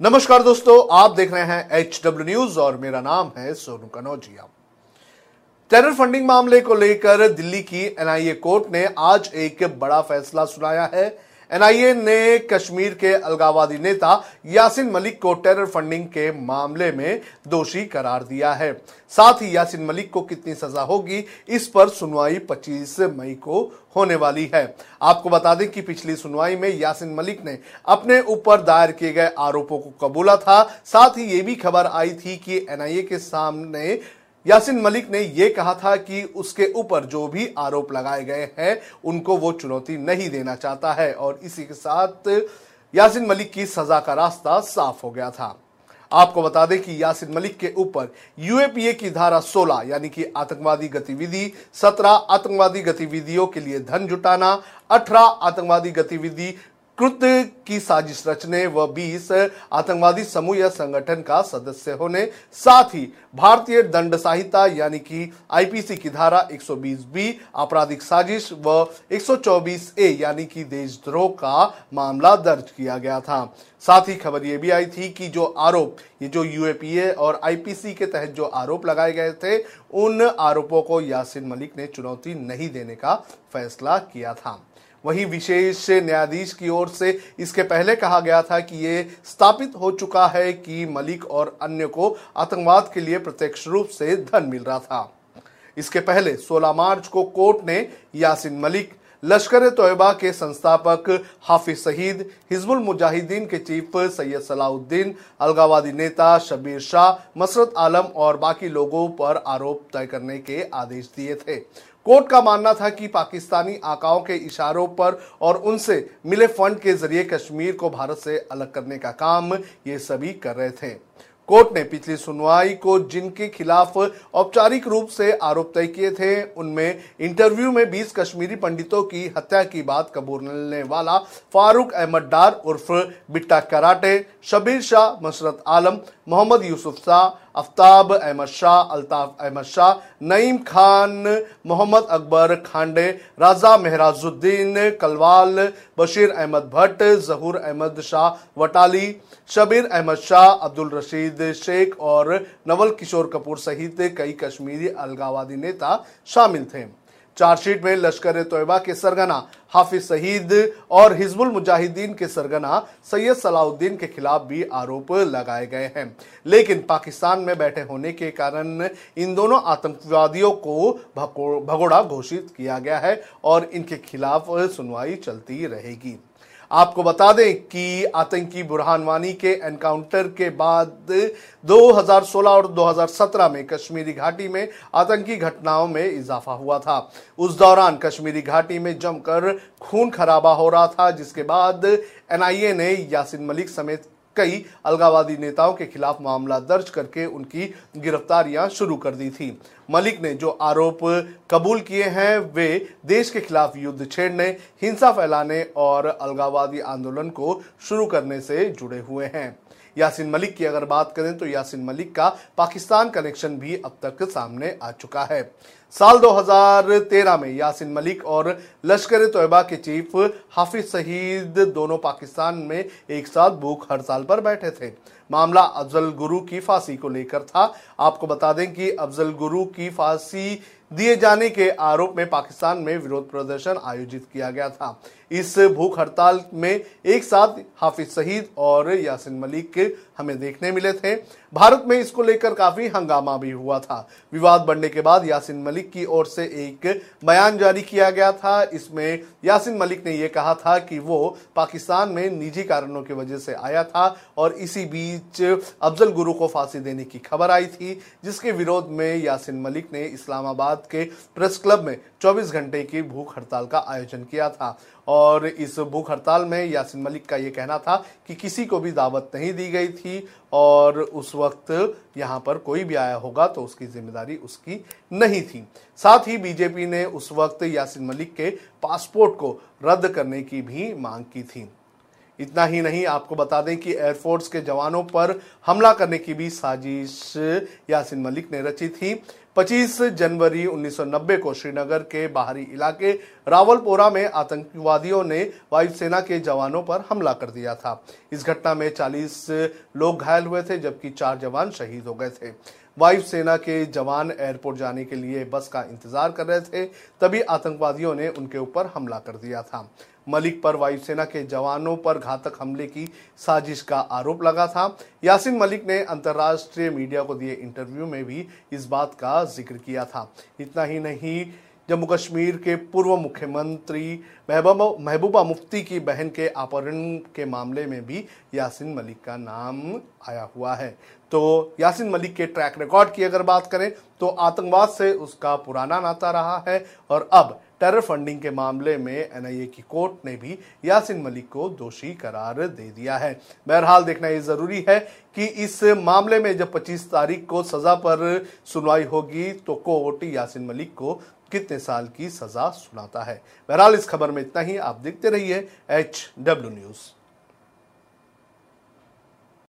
नमस्कार दोस्तों, आप देख रहे हैं एच डब्ल्यू न्यूज़ और मेरा नाम है सोनू कनौजिया। टेरर फंडिंग मामले को लेकर दिल्ली की एनआईए कोर्ट ने आज एक बड़ा फैसला सुनाया है। एनआईए ने कश्मीर के अलगावादी नेता यासिन मलिक को टेरर फंडिंग के मामले में दोषी करार दिया है। साथ ही यासिन मलिक को कितनी सजा होगी, इस पर सुनवाई 25 मई को होने वाली है। आपको बता दें कि पिछली सुनवाई में यासिन मलिक ने अपने ऊपर दायर किए गए आरोपों को कबूला था। साथ ही ये भी खबर आई थी कि एनआईए के सामने यासिन मलिक ने यह कहा था कि उसके ऊपर जो भी आरोप लगाए गए हैं, उनको वो चुनौती नहीं देना चाहता है और इसी के साथ यासिन मलिक की सजा का रास्ता साफ़ हो गया था। आपको बता दें कि यासिन मलिक के ऊपर यूएपीए की धारा 16 यानी कि आतंकवादी गतिविधि 17 आतंकवादी गतिविधियों के लिए धन जुटाना 18 आतंकवादी गतिविधि कृत्य की साजिश रचने व 20 आतंकवादी समूह या संगठन का सदस्य होने, साथ ही भारतीय दंड संहिता यानी कि आईपीसी की धारा 120 बी आपराधिक साजिश व 124 ए यानी कि देशद्रोह का मामला दर्ज किया गया था। साथ ही खबर यह भी आई थी कि जो आरोप, ये जो यूएपीए और आईपीसी के तहत जो आरोप लगाए गए थे, उन आरोपों को यासिन मलिक ने चुनौती नहीं देने का फैसला किया था। वहीं विशेष न्यायाधीश की ओर से इसके पहले कहा गया था कि ये स्थापित हो चुका है कि मलिक और अन्य को आतंकवाद के लिए प्रत्यक्ष रूप से धन मिल रहा था। इसके पहले 16 मार्च को कोर्ट ने यासिन मलिक लश्कर तोयबा के संस्थापक हाफिज सईद, हिजबुल मुजाहिदीन के चीफ सैयद सलाउद्दीन, अलगावादी नेता शबीर शाह, मसरत आलम और बाकी लोगों पर आरोप तय करने के आदेश दिए थे। कोर्ट का मानना था कि पाकिस्तानी आकाओं के इशारों पर और उनसे मिले फंड के ज़रिए कश्मीर को भारत से अलग करने का काम ये सभी कर रहे थे। कोर्ट ने पिछली सुनवाई को जिनके खिलाफ औपचारिक रूप से आरोप तय किए थे, उनमें इंटरव्यू में 20 कश्मीरी पंडितों की हत्या की बात कबूलने वाला फारूक अहमद डार उर्फ़ बिट्टा कराटे, शबीर शाह, मसरत आलम, मोहम्मद यूसुफ शाह आफ्ताब अहमद शाह, अल्ताफ अहमद शाह, नईम खान, मोहम्मद अकबर खांडे, राजा महराजुद्दीन, कलवाल, बशीर अहमद भट्ट, जहूर अहमद शाह वटाली, शबीर अहमद शाह, अब्दुल रशीद शेख और नवल किशोर कपूर सहित कई कश्मीरी अलगावादी नेता शामिल थे। चार्जशीट में लश्कर तोयबा के सरगना, हाफिज सईद और हिजबुल मुजाहिदीन के सरगना, सैयद सलाउद्दीन के खिलाफ भी आरोप लगाए गए हैं। लेकिन पाकिस्तान में बैठे होने के कारण इन दोनों आतंकवादियों को भगोड़ा घोषित किया गया है और इनके खिलाफ सुनवाई चलती रहेगी। आपको बता दें कि आतंकी बुरहान वानी के एनकाउंटर के बाद 2016 और 2017 में कश्मीरी घाटी में आतंकी घटनाओं में इजाफा हुआ था। उस दौरान कश्मीरी घाटी में जमकर खून खराबा हो रहा था, जिसके बाद एनआईए ने यासिन मलिक समेत कई अलगावादी नेताओं के खिलाफ मामला दर्ज करके उनकी गिरफ्तारियाँ शुरू कर दी थी। मलिक ने जो आरोप कबूल किए हैं, वे देश के खिलाफ युद्ध छेड़ने, हिंसा फैलाने और अलगावादी आंदोलन को शुरू करने से जुड़े हुए हैं। यासिन मलिक की अगर बात करें तो यासिन मलिक का पाकिस्तान कनेक्शन भी अब तक सामने आ चुका है। साल 2013 में यासिन मलिक और लश्कर तोयबा के चीफ हाफिज शहीद दोनों पाकिस्तान में एक साथ भूख हड़ताल पर बैठे थे। मामला अफजल गुरु की फांसी को लेकर था। आपको बता दें कि अफजल गुरु की फांसी दिए जाने के आरोप में पाकिस्तान में विरोध प्रदर्शन आयोजित किया गया था। इस भूख हड़ताल में एक साथ हाफिज शहीद और यासिन मलिक हमें देखने मिले थे। भारत में इसको लेकर काफ़ी हंगामा भी हुआ था। विवाद बढ़ने के बाद यासिन मलिक की ओर से एक बयान जारी किया गया था। इसमें यासिन मलिक ने यह कहा था कि वो पाकिस्तान में निजी कारणों की वजह से आया था और इसी बीच अफजल गुरु को फांसी देने की खबर आई थी, जिसके विरोध में यासिन मलिक ने इस्लामाबाद के प्रेस क्लब में 24 घंटे की भूख हड़ताल का आयोजन किया था। और इस भूख हड़ताल में यासिन मलिक का ये कहना था कि किसी को भी दावत नहीं दी गई थी और उस वक्त यहाँ पर कोई भी आया होगा तो उसकी ज़िम्मेदारी उसकी नहीं थी। साथ ही बीजेपी ने उस वक्त यासिन मलिक के पासपोर्ट को रद्द करने की भी मांग की थी। इतना ही नहीं, आपको बता दें कि एयरफोर्स के जवानों पर हमला करने की भी साजिश यासिन मलिक ने रची थी। 25 जनवरी 1990 को श्रीनगर के बाहरी इलाके रावलपोरा में आतंकवादियों ने वायुसेना के जवानों पर हमला कर दिया था। इस घटना में 40 लोग घायल हुए थे, जबकि चार जवान शहीद हो गए थे। वायुसेना के जवान एयरपोर्ट जाने के लिए बस का इंतज़ार कर रहे थे, तभी आतंकवादियों ने उनके ऊपर हमला कर दिया था। मलिक पर वायुसेना के जवानों पर घातक हमले की साजिश का आरोप लगा था। यासिन मलिक ने अंतर्राष्ट्रीय मीडिया को दिए इंटरव्यू में भी इस बात का ज़िक्र किया था। इतना ही नहीं जम्मू कश्मीर के पूर्व मुख्यमंत्री महबूबा मुफ्ती की बहन के अपहरण के मामले में भी यासिन मलिक का नाम आया हुआ है। तो यासिन मलिक के ट्रैक रिकॉर्ड की अगर बात करें तो आतंकवाद से उसका पुराना नाता रहा है और अब टेरर फंडिंग के मामले में एनआईए की कोर्ट ने भी यासिन मलिक को दोषी करार दे दिया है। बहरहाल देखना ये ज़रूरी है कि इस मामले में जब 25 तारीख को सजा पर सुनवाई होगी तो कोर्ट यासिन मलिक को कितने साल की सजा सुनाता है। बहरहाल इस खबर में इतना ही, आप देखते रहिए एच डब्ल्यू न्यूज़